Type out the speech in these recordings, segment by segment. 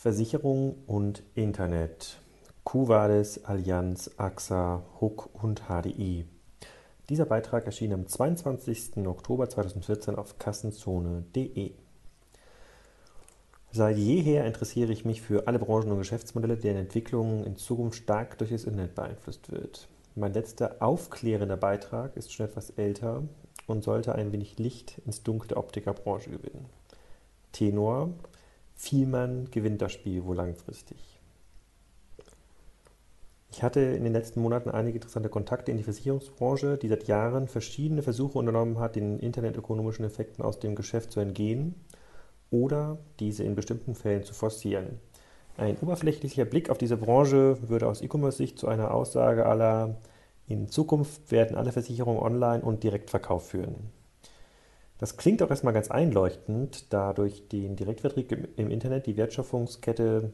Versicherung und Internet. Cuvades, Allianz, AXA, Hook und HDI. Dieser Beitrag erschien am 22. Oktober 2014 auf kassenzone.de. Seit jeher interessiere ich mich für alle Branchen und Geschäftsmodelle, deren Entwicklung in Zukunft stark durch das Internet beeinflusst wird. Mein letzter aufklärender Beitrag ist schon etwas älter und sollte ein wenig Licht ins Dunkel der Optikerbranche gewinnen. Tenor Vielmann gewinnt das Spiel wohl langfristig. Ich hatte in den letzten Monaten einige interessante Kontakte in die Versicherungsbranche, die seit Jahren verschiedene Versuche unternommen hat, den internetökonomischen Effekten aus dem Geschäft zu entgehen oder diese in bestimmten Fällen zu forcieren. Ein oberflächlicher Blick auf diese Branche würde aus E-Commerce-Sicht zu einer Aussage aller in Zukunft werden alle Versicherungen online und Direktverkauf führen. Das klingt auch erstmal ganz einleuchtend, da durch den Direktvertrieb im Internet die Wertschöpfungskette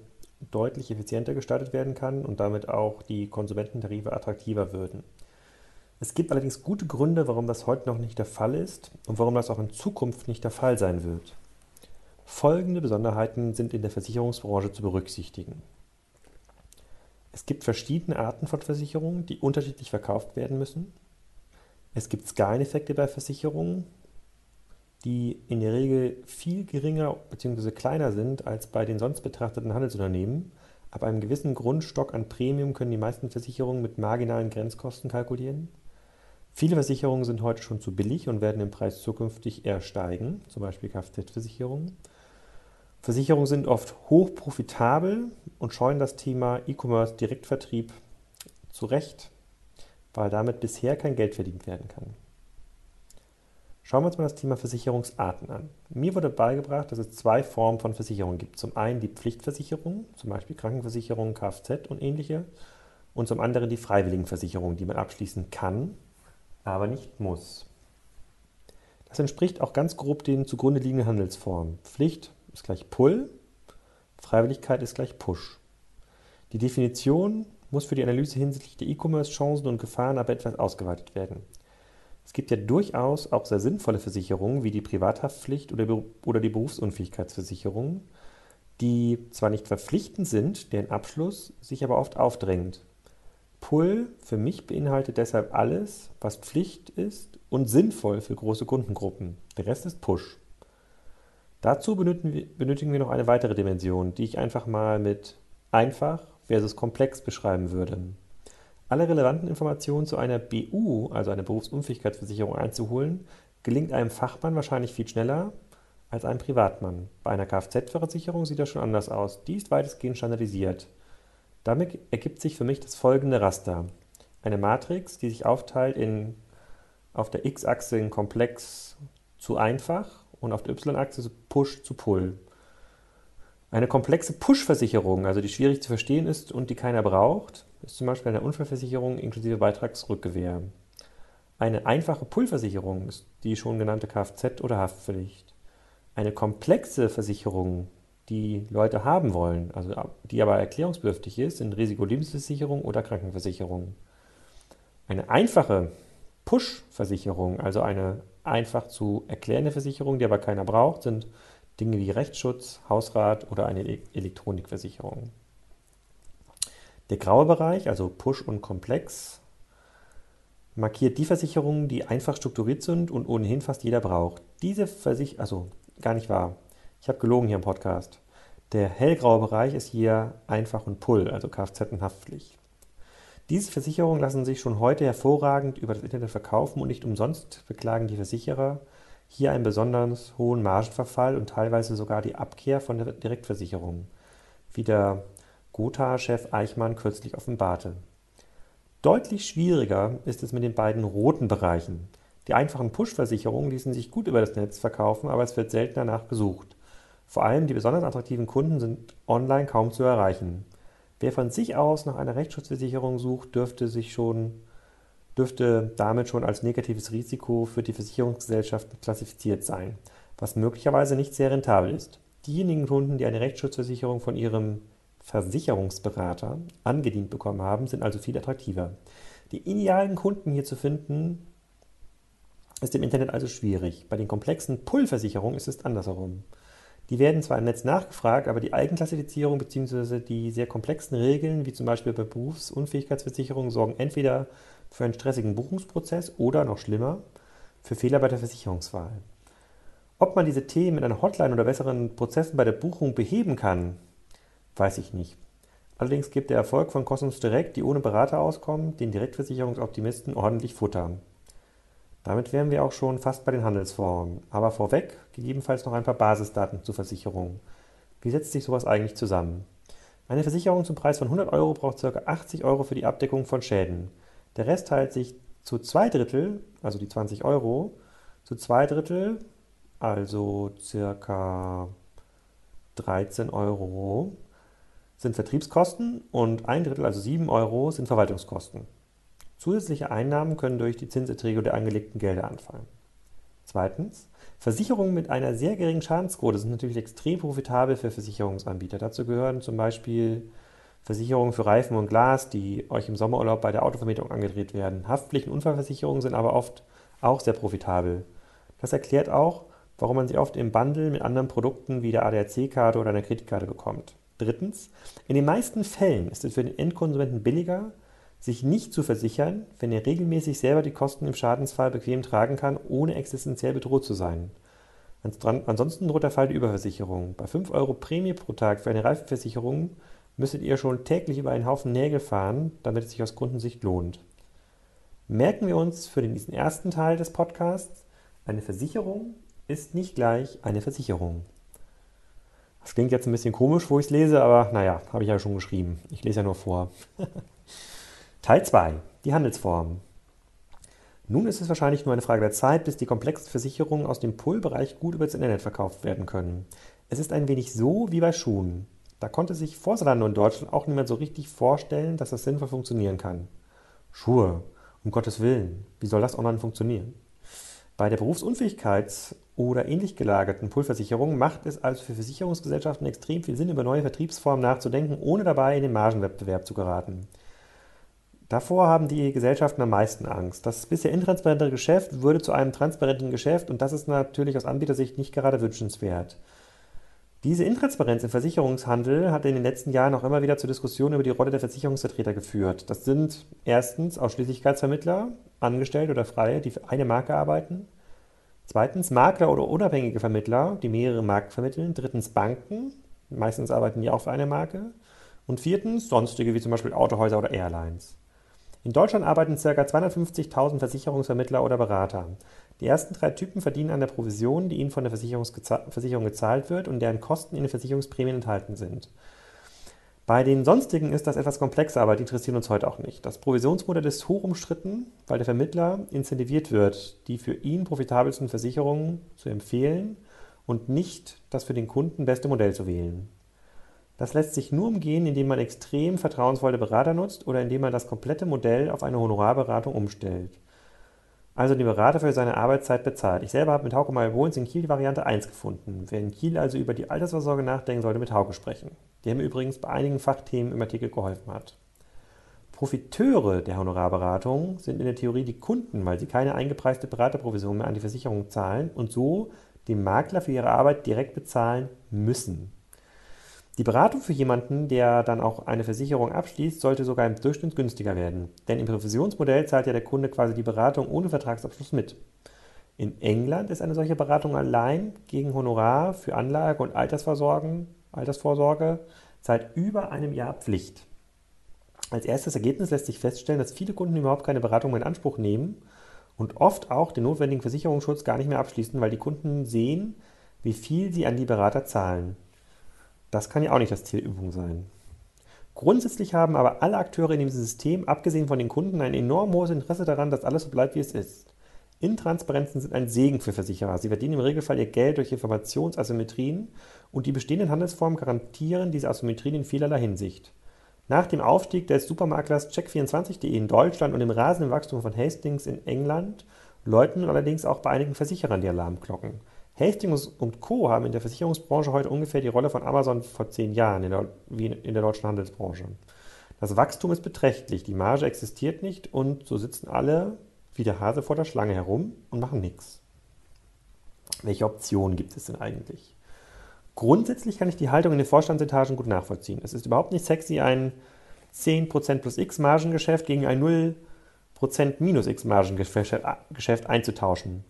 deutlich effizienter gestaltet werden kann und damit auch die Konsumententarife attraktiver würden. Es gibt allerdings gute Gründe, warum das heute noch nicht der Fall ist und warum das auch in Zukunft nicht der Fall sein wird. Folgende Besonderheiten sind in der Versicherungsbranche zu berücksichtigen. Es gibt verschiedene Arten von Versicherungen, die unterschiedlich verkauft werden müssen. Es gibt Skaleneffekte bei Versicherungen, die in der Regel viel geringer bzw. kleiner sind als bei den sonst betrachteten Handelsunternehmen. Ab einem gewissen Grundstock an Premium können die meisten Versicherungen mit marginalen Grenzkosten kalkulieren. Viele Versicherungen sind heute schon zu billig und werden im Preis zukünftig eher steigen, zum Beispiel Kfz-Versicherungen. Versicherungen sind oft hoch profitabel und scheuen das Thema E-Commerce Direktvertrieb zurecht, weil damit bisher kein Geld verdient werden kann. Schauen wir uns mal das Thema Versicherungsarten an. Mir wurde beigebracht, dass es zwei Formen von Versicherungen gibt. Zum einen die Pflichtversicherung, zum Beispiel Krankenversicherung, Kfz und ähnliche. Und zum anderen die freiwilligen Versicherungen, die man abschließen kann, aber nicht muss. Das entspricht auch ganz grob den zugrunde liegenden Handelsformen. Pflicht ist gleich Pull, Freiwilligkeit ist gleich Push. Die Definition muss für die Analyse hinsichtlich der E-Commerce-Chancen und Gefahren aber etwas ausgeweitet werden. Es gibt ja durchaus auch sehr sinnvolle Versicherungen wie die Privathaftpflicht oder, oder die Berufsunfähigkeitsversicherung, die zwar nicht verpflichtend sind, deren Abschluss sich aber oft aufdrängt. Pull für mich beinhaltet deshalb alles, was Pflicht ist und sinnvoll für große Kundengruppen. Der Rest ist Push. Dazu benötigen wir noch eine weitere Dimension, die ich einfach mal mit einfach versus komplex beschreiben würde. Alle relevanten Informationen zu einer BU, also einer Berufsunfähigkeitsversicherung, einzuholen, gelingt einem Fachmann wahrscheinlich viel schneller als einem Privatmann. Bei einer Kfz-Versicherung sieht das schon anders aus. Die ist weitestgehend standardisiert. Damit ergibt sich für mich das folgende Raster. Eine Matrix, die sich aufteilt in auf der x-Achse in komplex zu einfach und auf der y-Achse Push zu Pull. Eine komplexe Push-Versicherung, also die schwierig zu verstehen ist und die keiner braucht, ist zum Beispiel eine Unfallversicherung inklusive Beitragsrückgewähr. Eine einfache Pull-Versicherung ist die schon genannte Kfz- oder Haftpflicht. Eine komplexe Versicherung, die Leute haben wollen, also die aber erklärungsbedürftig ist, sind Risikolebensversicherung oder Krankenversicherung. Eine einfache Push-Versicherung, also eine einfach zu erklärende Versicherung, die aber keiner braucht, sind Dinge wie Rechtsschutz, Hausrat oder eine Elektronikversicherung. Der graue Bereich, also Push und Komplex, markiert die Versicherungen, die einfach strukturiert sind und ohnehin fast jeder braucht. Diese Versicherung, also gar nicht wahr. Ich habe gelogen hier im Podcast. Der hellgraue Bereich ist hier einfach und Pull, also Kfz und Haftpflicht. Diese Versicherungen lassen sich schon heute hervorragend über das Internet verkaufen und nicht umsonst beklagen die Versicherer hier einen besonders hohen Margenverfall und teilweise sogar die Abkehr von der Direktversicherung, wie der Gotha-Chef Eichmann kürzlich offenbarte. Deutlich schwieriger ist es mit den beiden roten Bereichen. Die einfachen Push-Versicherungen ließen sich gut über das Netz verkaufen, aber es wird selten danach gesucht. Vor allem die besonders attraktiven Kunden sind online kaum zu erreichen. Wer von sich aus nach einer Rechtsschutzversicherung sucht, dürfte sich schon dürfte damit schon als negatives Risiko für die Versicherungsgesellschaften klassifiziert sein, was möglicherweise nicht sehr rentabel ist. Diejenigen Kunden, die eine Rechtsschutzversicherung von ihrem Versicherungsberater angedient bekommen haben, sind also viel attraktiver. Die idealen Kunden hier zu finden, ist im Internet also schwierig. Bei den komplexen Pull-Versicherungen ist es andersherum. Die werden zwar im Netz nachgefragt, aber die Eigenklassifizierung bzw. die sehr komplexen Regeln, wie zum Beispiel bei Berufsunfähigkeitsversicherungen, sorgen entweder für einen stressigen Buchungsprozess oder, noch schlimmer, für Fehler bei der Versicherungswahl. Ob man diese Themen mit einer Hotline oder besseren Prozessen bei der Buchung beheben kann, weiß ich nicht. Allerdings gibt der Erfolg von Cosmos Direct, die ohne Berater auskommen, den Direktversicherungsoptimisten ordentlich Futter. Damit wären wir auch schon fast bei den Handelsformen. Aber vorweg gegebenenfalls noch ein paar Basisdaten zur Versicherung. Wie setzt sich sowas eigentlich zusammen? Eine Versicherung zum Preis von 100 Euro braucht ca. 80 Euro für die Abdeckung von Schäden. Der Rest teilt sich zu zwei Drittel, also die 20 Euro, zu zwei Drittel, also ca. 13 Euro, sind Vertriebskosten und ein Drittel, also 7 Euro, sind Verwaltungskosten. Zusätzliche Einnahmen können durch die Zinserträge der angelegten Gelder anfallen. Zweitens, Versicherungen mit einer sehr geringen Schadensquote sind natürlich extrem profitabel für Versicherungsanbieter. Dazu gehören zum Beispiel Versicherungen für Reifen und Glas, die euch im Sommerurlaub bei der Autovermietung angedreht werden. Haftpflicht- und Unfallversicherungen sind aber oft auch sehr profitabel. Das erklärt auch, warum man sie oft im Bundle mit anderen Produkten wie der ADAC-Karte oder einer Kreditkarte bekommt. Drittens, in den meisten Fällen ist es für den Endkonsumenten billiger, sich nicht zu versichern, wenn er regelmäßig selber die Kosten im Schadensfall bequem tragen kann, ohne existenziell bedroht zu sein. Ansonsten droht der Fall der Überversicherung. Bei 5 Euro Prämie pro Tag für eine Reifenversicherung müsstet ihr schon täglich über einen Haufen Nägel fahren, damit es sich aus Kundensicht lohnt. Merken wir uns für diesen ersten Teil des Podcasts, eine Versicherung ist nicht gleich eine Versicherung. Das klingt jetzt ein bisschen komisch, wo ich es lese, aber naja, habe ich ja schon geschrieben. Ich lese ja nur vor. Teil 2. Die Handelsform. Nun ist es wahrscheinlich nur eine Frage der Zeit, bis die komplexen Versicherungen aus dem Pull-Bereich gut über das Internet verkauft werden können. Es ist ein wenig so wie bei Schuhen. Da konnte sich vor Zalando in Deutschland auch niemand so richtig vorstellen, dass das sinnvoll funktionieren kann. Schuhe, um Gottes Willen, wie soll das online funktionieren? Bei der Berufsunfähigkeits- oder ähnlich gelagerten Pull-Versicherung macht es also für Versicherungsgesellschaften extrem viel Sinn, über neue Vertriebsformen nachzudenken, ohne dabei in den Margenwettbewerb zu geraten. Davor haben die Gesellschaften am meisten Angst. Das bisher intransparente Geschäft würde zu einem transparenten Geschäft und das ist natürlich aus Anbietersicht nicht gerade wünschenswert. Diese Intransparenz im Versicherungshandel hat in den letzten Jahren auch immer wieder zur Diskussion über die Rolle der Versicherungsvertreter geführt. Das sind erstens Ausschließlichkeitsvermittler, Angestellte oder Freie, die für eine Marke arbeiten. Zweitens Makler oder unabhängige Vermittler, die mehrere Marken vermitteln. Drittens Banken, meistens arbeiten die auch für eine Marke. Und viertens sonstige, wie zum Beispiel Autohäuser oder Airlines. In Deutschland arbeiten ca. 250.000 Versicherungsvermittler oder Berater. Die ersten drei Typen verdienen an der Provision, die ihnen von der Versicherung gezahlt wird und deren Kosten in den Versicherungsprämien enthalten sind. Bei den sonstigen ist das etwas komplexer, aber die interessieren uns heute auch nicht. Das Provisionsmodell ist hoch umstritten, weil der Vermittler incentiviert wird, die für ihn profitabelsten Versicherungen zu empfehlen und nicht das für den Kunden beste Modell zu wählen. Das lässt sich nur umgehen, indem man extrem vertrauensvolle Berater nutzt oder indem man das komplette Modell auf eine Honorarberatung umstellt. Also den Berater für seine Arbeitszeit bezahlt. Ich selber habe mit Hauke Meyer Wohns in Kiel die Variante 1 gefunden. Wer in Kiel also über die Altersvorsorge nachdenken, sollte mit Hauke sprechen. Der mir übrigens bei einigen Fachthemen im Artikel geholfen hat. Profiteure der Honorarberatung sind in der Theorie die Kunden, weil sie keine eingepreiste Beraterprovision mehr an die Versicherung zahlen und so den Makler für ihre Arbeit direkt bezahlen müssen. Die Beratung für jemanden, der dann auch eine Versicherung abschließt, sollte sogar im Durchschnitt günstiger werden. Denn im Provisionsmodell zahlt ja der Kunde quasi die Beratung ohne Vertragsabschluss mit. In England ist eine solche Beratung allein gegen Honorar für Anlage und Altersvorsorge seit über einem Jahr Pflicht. Als erstes Ergebnis lässt sich feststellen, dass viele Kunden überhaupt keine Beratung mehr in Anspruch nehmen und oft auch den notwendigen Versicherungsschutz gar nicht mehr abschließen, weil die Kunden sehen, wie viel sie an die Berater zahlen. Das kann ja auch nicht das Ziel Übung sein. Grundsätzlich haben aber alle Akteure in diesem System, abgesehen von den Kunden, ein enorm hohes Interesse daran, dass alles so bleibt, wie es ist. Intransparenzen sind ein Segen für Versicherer. Sie verdienen im Regelfall ihr Geld durch Informationsasymmetrien und die bestehenden Handelsformen garantieren diese Asymmetrien in vielerlei Hinsicht. Nach dem Aufstieg des Supermaklers Check24.de in Deutschland und dem rasenden Wachstum von Hastings in England läuten allerdings auch bei einigen Versicherern die Alarmglocken. Hastings und Co. haben in der Versicherungsbranche heute ungefähr die Rolle von Amazon vor zehn Jahren in der, wie in der deutschen Handelsbranche. Das Wachstum ist beträchtlich, die Marge existiert nicht und so sitzen alle wie der Hase vor der Schlange herum und machen nichts. Welche Optionen gibt es denn eigentlich? Grundsätzlich kann ich die Haltung in den Vorstandsetagen gut nachvollziehen. Es ist überhaupt nicht sexy, ein 10% plus X Margengeschäft gegen ein 0% minus X Margengeschäft einzutauschen.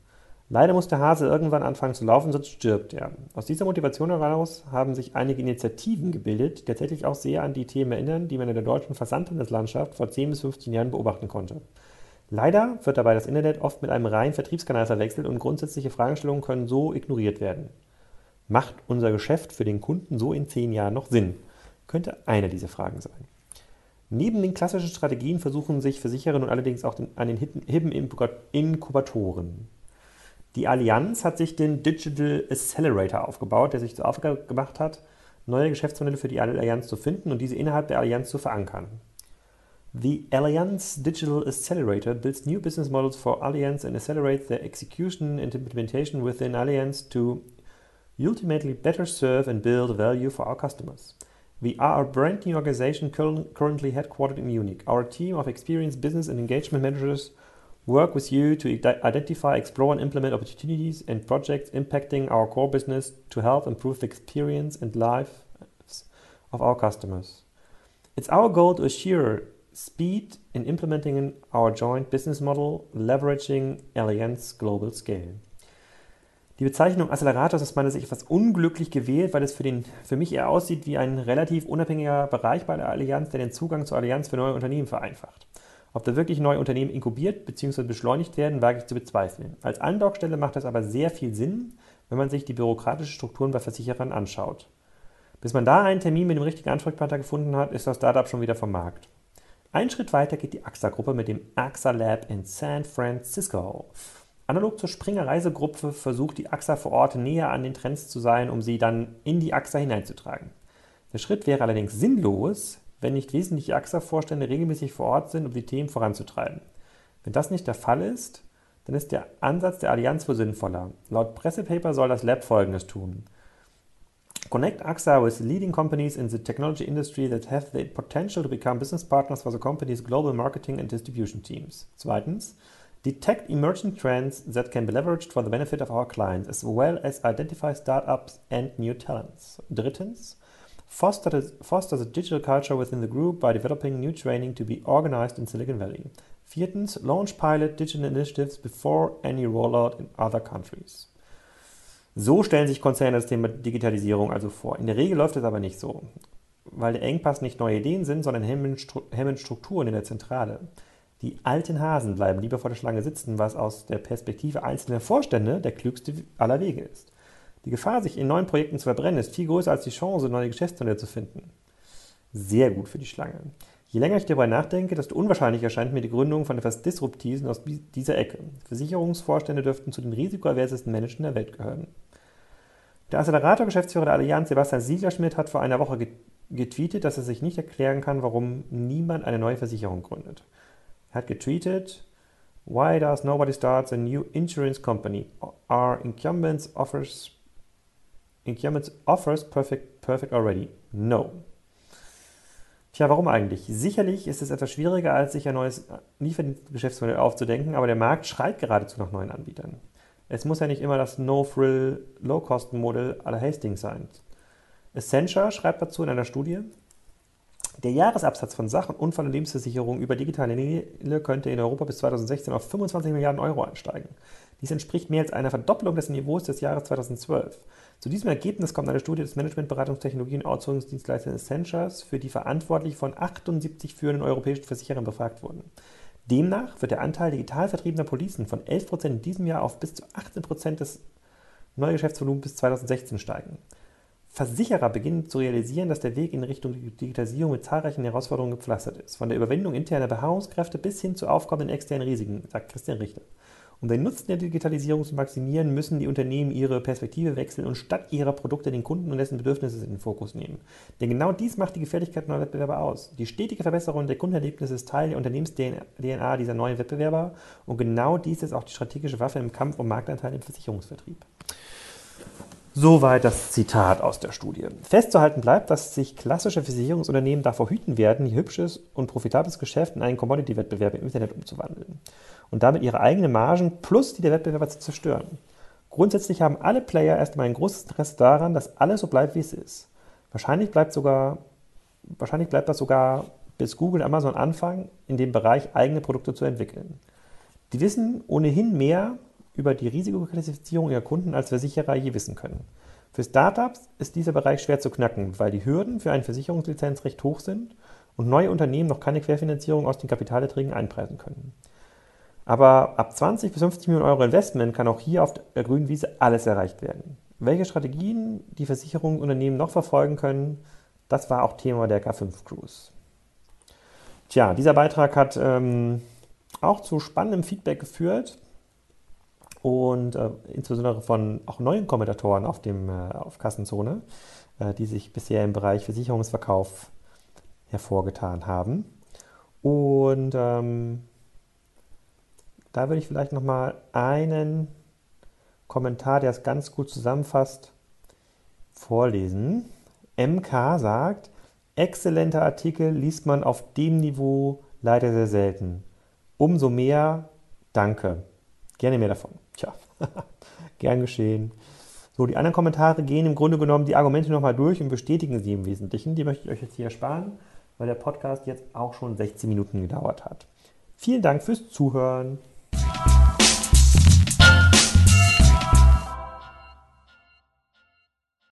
Leider muss der Hase irgendwann anfangen zu laufen, sonst stirbt er. Aus dieser Motivation heraus haben sich einige Initiativen gebildet, die tatsächlich auch sehr an die Themen erinnern, die man in der deutschen Versandhandelslandschaft vor 10 bis 15 Jahren beobachten konnte. Leider wird dabei das Internet oft mit einem reinen Vertriebskanal verwechselt und grundsätzliche Fragestellungen können so ignoriert werden. Macht unser Geschäft für den Kunden so in 10 Jahren noch Sinn? Könnte eine dieser Fragen sein. Neben den klassischen Strategien versuchen sich Versicherer nun allerdings auch an den hippen Inkubatoren. Die Allianz hat sich den Digital Accelerator aufgebaut, der sich zur Aufgabe gemacht hat, neue Geschäftsmodelle für die Allianz zu finden und diese innerhalb der Allianz zu verankern. The Allianz Digital Accelerator builds new business models for Allianz and accelerates their execution and implementation within Allianz to ultimately better serve and build value for our customers. We are a brand new organization currently headquartered in Munich. Our team of experienced business and engagement managers work with you to identify, explore, and implement opportunities and projects impacting our core business to help improve the experience and lives of our customers. It's our goal to assure speed in implementing our joint business model, leveraging Allianz Global Scale. Die Bezeichnung Accelerator ist aus meiner Sicht etwas unglücklich gewählt, weil es für, den, für mich eher aussieht wie ein relativ unabhängiger Bereich bei der Allianz, der den Zugang zur Allianz für neue Unternehmen vereinfacht. Ob da wirklich neue Unternehmen inkubiert bzw. beschleunigt werden, wage ich zu bezweifeln. Als Andockstelle macht das aber sehr viel Sinn, wenn man sich die bürokratischen Strukturen bei Versicherern anschaut. Bis man da einen Termin mit dem richtigen Ansprechpartner gefunden hat, ist das Startup schon wieder vom Markt. Ein Schritt weiter geht die AXA-Gruppe mit dem AXA Lab in San Francisco. Analog zur Springer Reisegruppe versucht die AXA vor Ort näher an den Trends zu sein, um sie dann in die AXA hineinzutragen. Der Schritt wäre allerdings sinnlos, wenn nicht wesentliche AXA-Vorstände regelmäßig vor Ort sind, um die Themen voranzutreiben. Wenn das nicht der Fall ist, dann ist der Ansatz der Allianz wohl sinnvoller. Laut Pressepaper soll das Lab Folgendes tun. Connect AXA with leading companies in the technology industry that have the potential to become business partners for the company's global marketing and distribution teams. Zweitens, detect emerging trends that can be leveraged for the benefit of our clients, as well as identify startups and new talents. Drittens, foster the, foster the digital culture within the group by developing new training to be organized in Silicon Valley. Viertens, launch pilot digital initiatives before any rollout in other countries. So stellen sich Konzerne das Thema Digitalisierung also vor. In der Regel läuft es aber nicht so, weil der Engpass nicht neue Ideen sind, sondern hemmende Strukturen in der Zentrale. Die alten Hasen bleiben lieber vor der Schlange sitzen, was aus der Perspektive einzelner Vorstände der klügste aller Wege ist. Die Gefahr, sich in neuen Projekten zu verbrennen, ist viel größer als die Chance, neue Geschäftsmodelle zu finden. Sehr gut für die Schlange. Je länger ich darüber nachdenke, desto unwahrscheinlicher erscheint mir die Gründung von etwas Disruptiven aus dieser Ecke. Versicherungsvorstände dürften zu den risikoaversesten Menschen der Welt gehören. Der Accelerator-Geschäftsführer der Allianz, Sebastian Sieglerschmidt, hat vor einer Woche getweetet, dass er sich nicht erklären kann, warum niemand eine neue Versicherung gründet. Er hat getweetet, Why does nobody start a new insurance company? Are incumbents offers Incumbents offers perfect, perfect already? No. Tja, warum eigentlich? Sicherlich ist es etwas schwieriger, als sich ein neues Lieferdienstgeschäftsmodell aufzudenken, aber der Markt schreit geradezu nach neuen Anbietern. Es muss ja nicht immer das No-Frill, Low-Cost-Modell aller Hastings sein. Essentia schreibt dazu in einer Studie, der Jahresabsatz von Sach- und Unfall- und Lebensversicherungen über digitale Kanäle könnte in Europa bis 2016 auf 25 Milliarden Euro ansteigen. Dies entspricht mehr als einer Verdopplung des Niveaus des Jahres 2012. Zu diesem Ergebnis kommt eine Studie des Managementberatungstechnologie- und Outsourcing-Dienstleisters für die verantwortlich von 78 führenden europäischen Versicherern befragt wurden. Demnach wird der Anteil digital vertriebener Policen von 11% in diesem Jahr auf bis zu 18% des Neugeschäftsvolumens bis 2016 steigen. Versicherer beginnen zu realisieren, dass der Weg in Richtung Digitalisierung mit zahlreichen Herausforderungen gepflastert ist. Von der Überwindung interner Beharrungskräfte bis hin zu aufkommenden externen Risiken, sagt Christian Richter. Um den Nutzen der Digitalisierung zu maximieren, müssen die Unternehmen ihre Perspektive wechseln und statt ihrer Produkte den Kunden und dessen Bedürfnisse in den Fokus nehmen. Denn genau dies macht die Gefährlichkeit neuer Wettbewerber aus. Die stetige Verbesserung der Kundenerlebnisse ist Teil der Unternehmens-DNA dieser neuen Wettbewerber und genau dies ist auch die strategische Waffe im Kampf um Marktanteile im Versicherungsvertrieb. Soweit das Zitat aus der Studie. Festzuhalten bleibt, dass sich klassische Versicherungsunternehmen davor hüten werden, ihr hübsches und profitables Geschäft in einen Commodity-Wettbewerb im Internet umzuwandeln und damit ihre eigenen Margen plus die der Wettbewerber zu zerstören. Grundsätzlich haben alle Player erstmal ein großes Interesse daran, dass alles so bleibt, wie es ist. Wahrscheinlich bleibt, sogar, wahrscheinlich bleibt das sogar, bis Google und Amazon anfangen, in dem Bereich eigene Produkte zu entwickeln. Die wissen ohnehin mehr über die Risikoklassifizierung ihrer Kunden, als Versicherer je wissen können. Für Startups ist dieser Bereich schwer zu knacken, weil die Hürden für eine Versicherungslizenz recht hoch sind und neue Unternehmen noch keine Querfinanzierung aus den Kapitalerträgen einpreisen können. Aber ab 20 bis 50 Millionen Euro Investment kann auch hier auf der grünen Wiese alles erreicht werden. Welche Strategien die Versicherungsunternehmen noch verfolgen können, das war auch Thema der K5 Cruise. Tja, dieser Beitrag hat ähm, auch zu spannendem Feedback geführt und äh, insbesondere von auch neuen Kommentatoren auf, dem, äh, auf Kassenzone, äh, die sich bisher im Bereich Versicherungsverkauf hervorgetan haben. Und ähm, da würde ich vielleicht nochmal einen Kommentar, der es ganz gut zusammenfasst, vorlesen. MK sagt, exzellenter Artikel liest man auf dem Niveau leider sehr selten. Umso mehr danke. Gerne mehr davon. Tja, gern geschehen. So, die anderen Kommentare gehen im Grunde genommen die Argumente nochmal durch und bestätigen sie im Wesentlichen. Die möchte ich euch jetzt hier ersparen, weil der Podcast jetzt auch schon 16 Minuten gedauert hat. Vielen Dank fürs Zuhören.